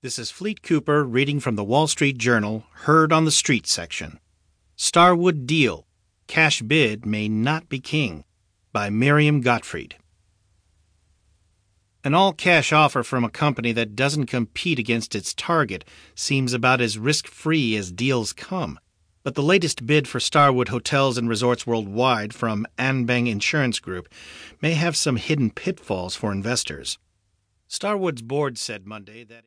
This is Fleet Cooper reading from the Wall Street Journal, Heard on the Street section. Starwood Deal Cash Bid May Not Be King by Miriam Gottfried. An all cash offer from a company that doesn't compete against its target seems about as risk free as deals come. But the latest bid for Starwood Hotels and Resorts Worldwide from Anbang Insurance Group may have some hidden pitfalls for investors. Starwood's board said Monday that